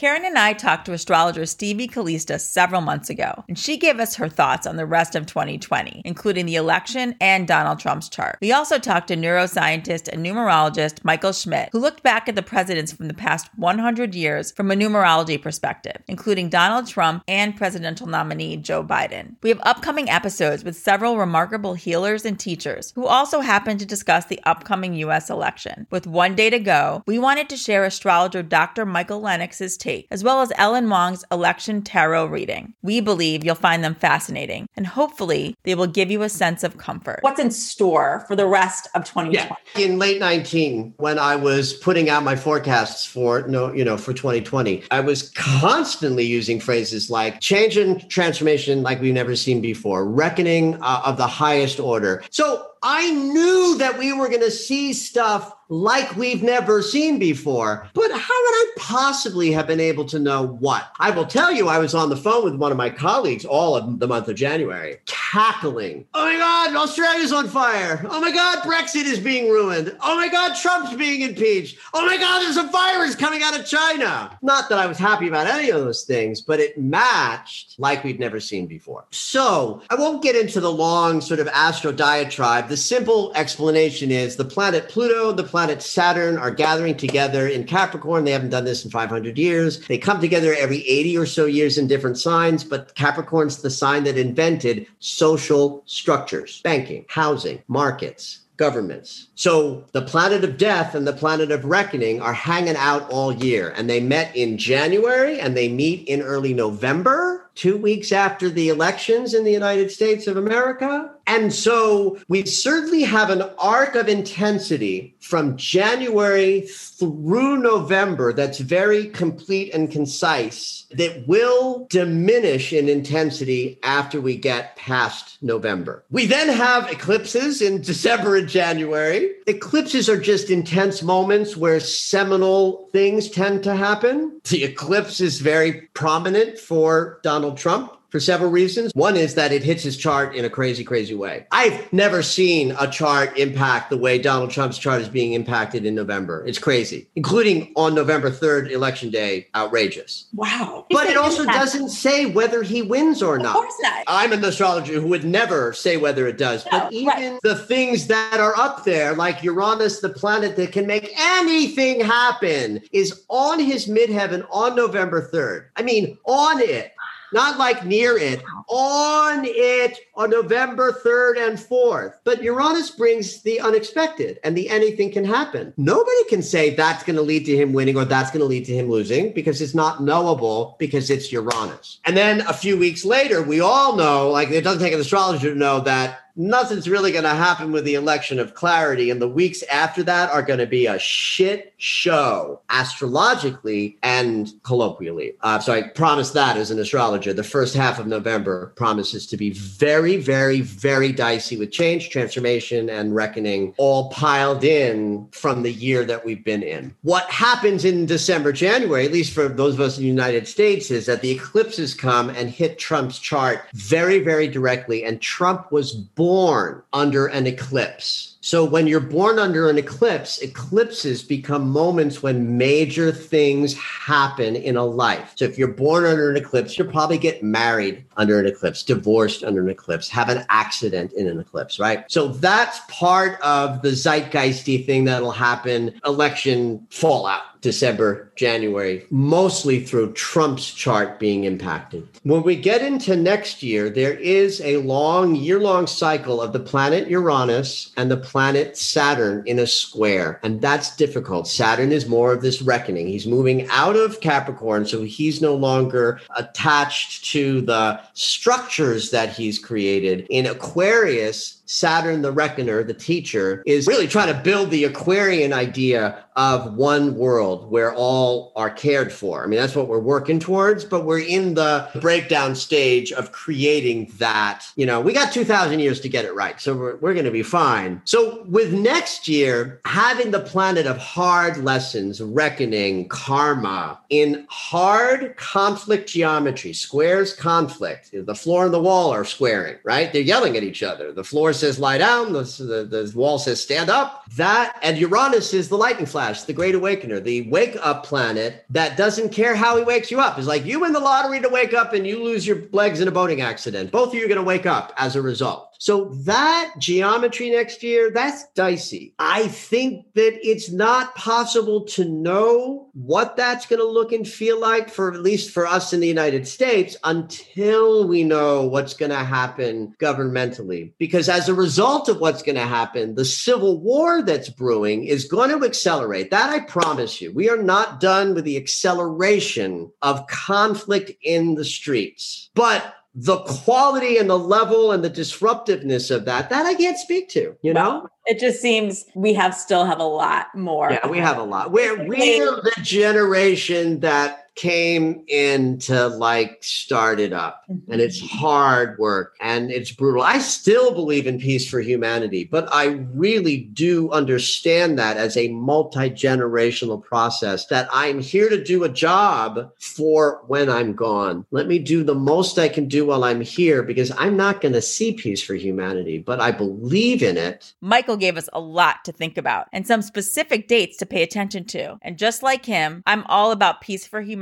Karen and I talked to astrologer Stevie Calista several months ago, and she gave us her thoughts on the rest of 2020, including the election and Donald Trump's chart. We also talked to neuroscientist and numerologist Michael Schmidt, who looked back at the presidents from the past 100 years from a numerology perspective, including Donald Trump and presidential nominee Joe Biden. We have upcoming episodes with several remarkable healers and teachers who also happen to discuss the upcoming U.S. election. With one day to go, we wanted to share astrologer Dr. Michael Lennox's take, as well as Ellen Wong's election tarot reading. We believe you'll find them fascinating, and hopefully, they will give you a sense of comfort. What's in store for the rest of 2020? Yeah. In late 19, when I was putting out my forecasts for no, you know, for 2020, I was constantly using phrases like change and transformation like we've never seen before, reckoning uh, of the highest order. So I knew that we were going to see stuff like we've never seen before. But how would I possibly have been able to know what? I will tell you, I was on the phone with one of my colleagues all of the month of January, cackling. Oh my God, Australia's on fire. Oh my God, Brexit is being ruined. Oh my God, Trump's being impeached. Oh my God, there's a virus coming out of China. Not that I was happy about any of those things, but it matched like we'd never seen before. So I won't get into the long sort of astro diatribe. The simple explanation is the planet Pluto, the planet Saturn are gathering together in Capricorn. They haven't done this in 500 years. They come together every 80 or so years in different signs, but Capricorn's the sign that invented social structures, banking, housing, markets, governments. So the planet of death and the planet of reckoning are hanging out all year. And they met in January and they meet in early November, two weeks after the elections in the United States of America. And so we certainly have an arc of intensity from January through November that's very complete and concise that will diminish in intensity after we get past November. We then have eclipses in December and January. Eclipses are just intense moments where seminal things tend to happen. The eclipse is very prominent for Donald Trump for several reasons. One is that it hits his chart in a crazy, crazy way. I've never seen a chart impact the way Donald Trump's chart is being impacted in November. It's crazy, including on November 3rd, election day. Outrageous. Wow. But it also doesn't say whether he wins or not. Of course not. I'm an astrologer who would never say whether it does. No, but even right. the things that are up there, like Uranus, the planet that can make anything happen, is on his midheaven on November 3rd. I mean, on it not like near it, on it on November 3rd and 4th. But Uranus brings the unexpected and the anything can happen. Nobody can say that's going to lead to him winning or that's going to lead to him losing because it's not knowable because it's Uranus. And then a few weeks later, we all know, like it doesn't take an astrologer to know that nothing's really going to happen with the election of clarity. And the weeks after that are going to be a shit show astrologically and colloquially. Uh, so I promise that as an astrologer. The first half of November promises to be very, very, very dicey with change, transformation, and reckoning all piled in from the year that we've been in. What happens in December, January, at least for those of us in the United States, is that the eclipses come and hit Trump's chart very, very directly. And Trump was born under an eclipse. So when you're born under an eclipse, eclipses become moments when major things happen in a life. So if you're born under an eclipse, you'll probably get married under an eclipse, divorced under an eclipse, have an accident in an eclipse, right? So that's part of the zeitgeisty thing that'll happen, election fallout. December, January, mostly through Trump's chart being impacted. When we get into next year, there is a long, year long cycle of the planet Uranus and the planet Saturn in a square. And that's difficult. Saturn is more of this reckoning. He's moving out of Capricorn, so he's no longer attached to the structures that he's created. In Aquarius, Saturn the Reckoner, the teacher, is really trying to build the Aquarian idea of one world where all are cared for. I mean, that's what we're working towards, but we're in the breakdown stage of creating that. You know, we got 2,000 years to get it right. So we're, we're going to be fine. So with next year, having the planet of hard lessons, reckoning, karma, in hard conflict geometry, squares conflict, the floor and the wall are squaring, right? They're yelling at each other. The floor's says lie down, the, the, the wall says stand up. That and Uranus is the lightning flash, the great awakener, the wake up planet that doesn't care how he wakes you up. It's like you win the lottery to wake up and you lose your legs in a boating accident. Both of you are going to wake up as a result. So that geometry next year, that's dicey. I think that it's not possible to know what that's going to look and feel like for at least for us in the United States until we know what's going to happen governmentally. Because as a result of what's going to happen, the civil war that's brewing is going to accelerate. That I promise you. We are not done with the acceleration of conflict in the streets. But the quality and the level and the disruptiveness of that that i can't speak to you know? It just seems we have still have a lot more. Yeah we have a lot. We're we're the generation that came in to like start it up. And it's Mm-hmm. hard work and it's brutal. I still believe in peace for humanity but i really do understand that as a multi-generational process that i'm here to do a job for when i'm gone. Let me do the most i can do while i'm here because i'm not going to see peace for humanity but i believe in it. Michael gave us a lot to think about and some specific dates to pay attention to. And just like him, I'm all about peace for humanity,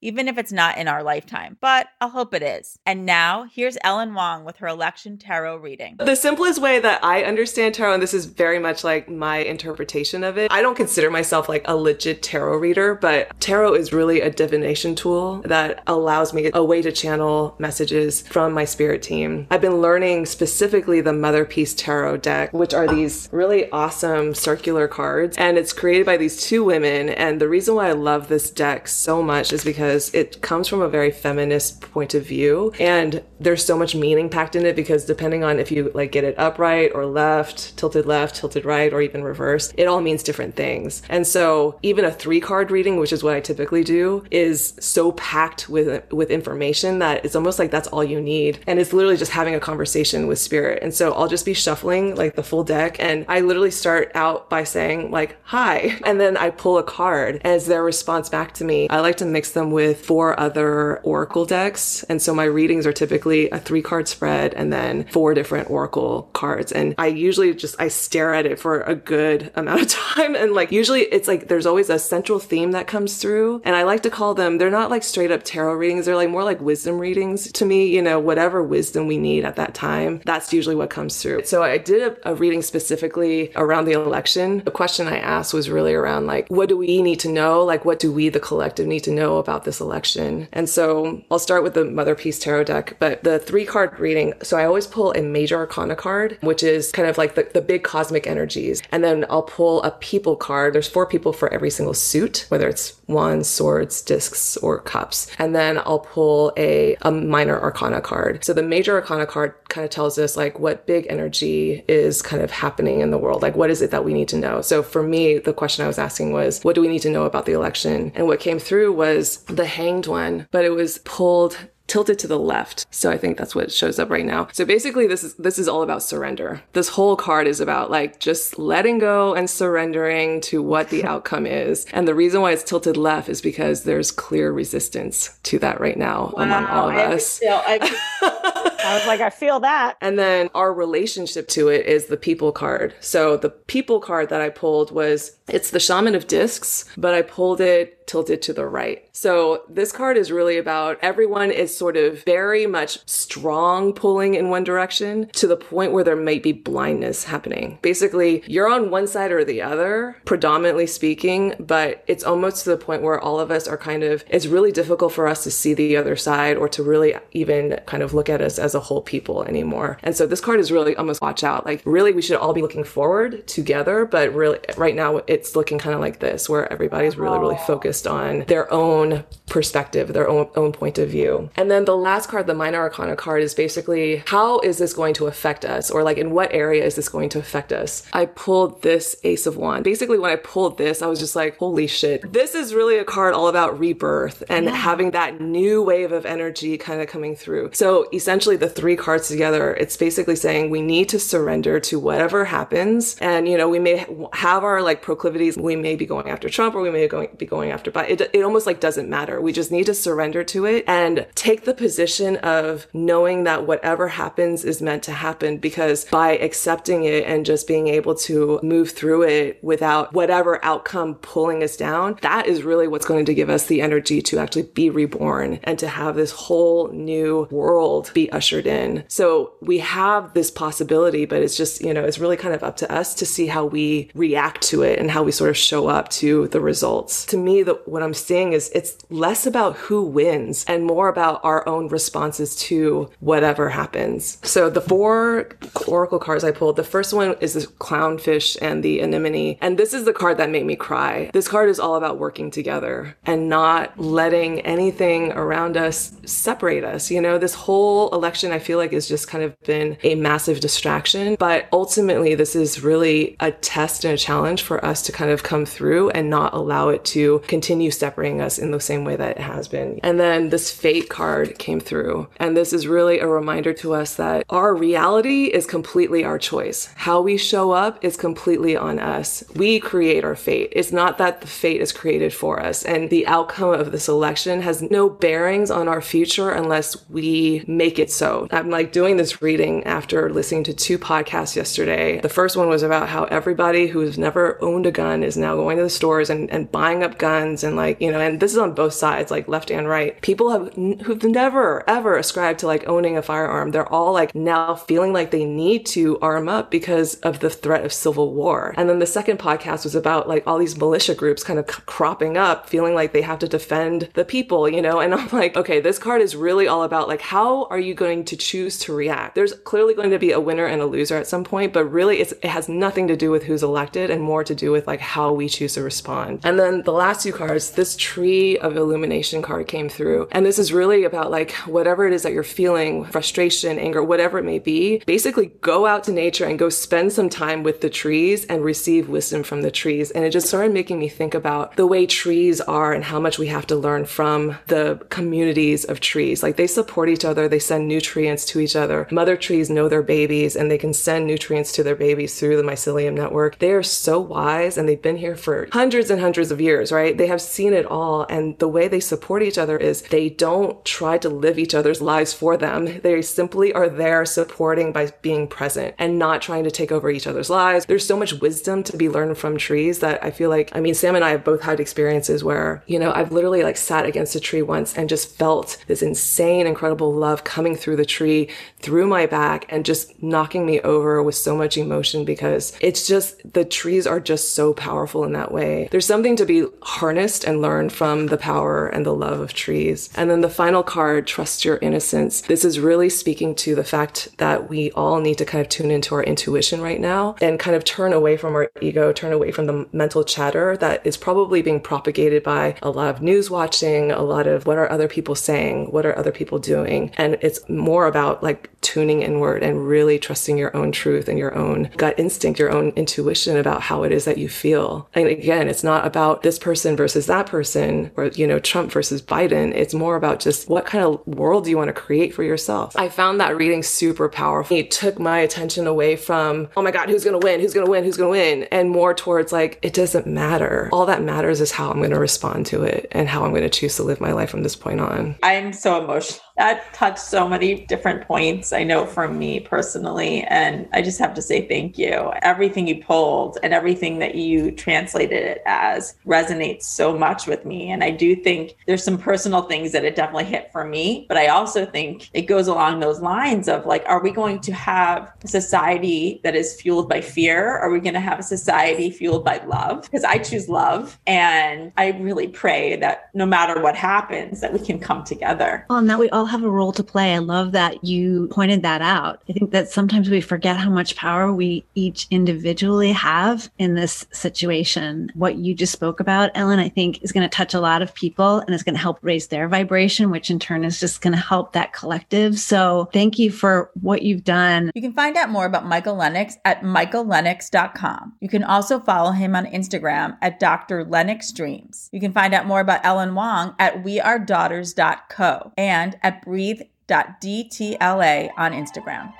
even if it's not in our lifetime, but I'll hope it is. And now, here's Ellen Wong with her election tarot reading. The simplest way that I understand tarot, and this is very much like my interpretation of it, I don't consider myself like a legit tarot reader, but tarot is really a divination tool that allows me a way to channel messages from my spirit team. I've been learning specifically the Mother Peace Tarot deck, which are these really awesome circular cards, and it's created by these two women. And the reason why I love this deck so much is because it comes from a very feminist point of view, and there's so much meaning packed in it because depending on if you like get it upright or left, tilted left, tilted right, or even reversed, it all means different things. And so even a three card reading, which is what I typically do, is so packed with with information that it's almost like that's all you need. And it's literally just having a conversation with spirit. And so I'll just be shuffling like the full deck and I literally start out by saying like hi and then I pull a card as their response back to me. I like to mix them with four other oracle decks. And so my readings are typically a three card spread and then four different oracle cards. And I usually just I stare at it for a good amount of time and like usually it's like there's always a central theme that comes through and I like to call them they're not like straight up tarot readings. They're like more like wisdom readings to me, you know, whatever wisdom we need at that time. That's usually what comes through. So I did a, a reading specifically around the election. The question I asked was really around like, what do we need to know? Like, what do we, the collective, need to know about this election? And so I'll start with the Mother Peace Tarot deck, but the three card reading. So I always pull a major arcana card, which is kind of like the, the big cosmic energies. And then I'll pull a people card. There's four people for every single suit, whether it's wands, swords, discs, or cups. And then I'll pull a, a minor arcana card. So the major arcana card kind of tells us like what big energy is kind of happening in the world. Like, what is it that we need to know? So for me, the question I was asking was, what do we need to know about the election? And what came through was the hanged one, but it was pulled tilted to the left. So I think that's what shows up right now. So basically this is this is all about surrender. This whole card is about like just letting go and surrendering to what the outcome is. And the reason why it's tilted left is because there's clear resistance to that right now among all of I us. I- I was like, I feel that. And then our relationship to it is the people card. So the people card that I pulled was it's the shaman of discs, but I pulled it tilted to the right. So this card is really about everyone is sort of very much strong pulling in one direction to the point where there might be blindness happening. Basically, you're on one side or the other, predominantly speaking, but it's almost to the point where all of us are kind of, it's really difficult for us to see the other side or to really even kind of look at us as a whole people anymore. And so this card is really almost watch out. Like, really, we should all be looking forward together, but really, right now, it's looking kind of like this, where everybody's really, really focused on their own perspective, their own, own point of view. And then the last card, the minor arcana card, is basically how is this going to affect us? Or like in what area is this going to affect us? I pulled this Ace of Wands. Basically, when I pulled this, I was just like, holy shit. This is really a card all about rebirth and having that new wave of energy kind of coming through. So essentially, the three cards together, it's basically saying we need to surrender to whatever happens. And, you know, we may have our like proclivities. We may be going after Trump or we may be going after Biden. It, it almost like doesn't matter. We just need to surrender to it and take the position of knowing that whatever happens is meant to happen because by accepting it and just being able to move through it without whatever outcome pulling us down, that is really what's going to give us the energy to actually be reborn and to have this whole new world be ushered in. So we have this possibility, but it's just, you know, it's really kind of up to us to see how we react to it and how we sort of show up to the results. To me, the, what I'm seeing is it's less about who wins and more about our own responses to whatever happens. So the four oracle cards I pulled, the first one is the clownfish and the anemone. And this is the card that made me cry. This card is all about working together and not letting anything around us separate us. You know, this whole election, I feel like, has just kind of been a massive distraction. But ultimately, this is really a test and a challenge for us to kind of come through and not allow it to continue separating us in the same way that it has been. And then this fate card came through. And this is really a reminder to us that our reality is completely our choice. How we show up is completely on us. We create our fate. It's not that the fate is created for us. And the outcome of this election has no bearings on our future unless we make it so. I'm like doing this reading after listening to two podcasts yesterday. The first one was about how everybody who's never owned a gun is now going to the stores and, and buying up guns and like, you know, and this is on both sides, like left and right. People have who've never ever ascribed to like owning a firearm. They're all like now feeling like they need to arm up because of the threat of civil war. And then the second podcast was about like all these militia groups kind of c- cropping up, feeling like they have to defend the people, you know? And I'm like, okay, this card is really all about like, how are you going to choose to react? There's clearly going to be a winner and a loser at some point, but really it has nothing to do with who's elected and more to do with like how we choose to respond. And then the last two cards, this tree of illumination card came through. And this is really about like whatever it is that you're feeling, frustration, anger, whatever it may be, basically go out to nature and go spend some time with the trees and receive wisdom from the trees. And it just started making me think about the way trees are and how much we have to learn from the communities of trees. Like they support each other, they send nutrients to each other. Mother trees know their babies and they can send nutrients to their babies through the mycelium network. They are so wise and they've been here for hundreds and hundreds of years, right? They have seen it all. And the way they support each other is they don't try to live each other's lives for them. They simply are there supporting by being present and not trying to take over each other's lives. There's so much wisdom to be learned from trees that I feel like, I mean, Sam and I have both had experiences where, you know, I've literally like sat against a tree once and just felt this insane, incredible love coming through the tree, through my back, and just knocking me over with so much emotion because it's just, the trees are just so powerful in that way. There's something to be harnessed and learned from the power and the love of trees. And then the final card, Trust Your Innocence. This is really speaking to the fact that we all need to kind of tune into our intuition right now and kind of turn away from our ego, turn away from the mental chatter that is probably being propagated by a lot of news watching, a lot of what are other people saying, what are other people doing. And it's more about like tuning inward and really trusting your own truth and your own gut instinct, your own intuition about how it is that you feel. And again, it's not about this person versus that person or, you know, Trump versus Biden. It's more about just what kind of world do you want to create for yourself. I found that reading super powerful. It took my attention away from, oh my God, who's going to win? Who's going to win? Who's going to win? And more towards like, it doesn't matter. All that matters is how I'm going to respond to it and how I'm going to choose to live my life from this point on. I'm so emotional. That touched so many different points. I know from me personally. And I just have to say thank you. Everything you pulled and everything that you translated it as resonates so much with me. And I do think there's some personal things that it definitely hit for me. But I also think it goes along those lines of like, are we going to have a society that is fueled by fear? Are we going to have a society fueled by love? Because I choose love. And I really pray that no matter what happens, that we can come together. Well, and that we all have a role to play. I love that you pointed that out. I think that sometimes we forget how much power we each individually have in this situation. What you just spoke about, Ellen, I think is going to touch a lot of people and is going to help raise their vibration, which in turn is just going to help that collective. So thank you for what you've done. You can find out more about Michael Lennox at michaellennox.com. You can also follow him on Instagram at Dr. Lennox Dreams. You can find out more about Ellen Wong at wearedaughters.co and at Breathe tarot.dtla on Instagram.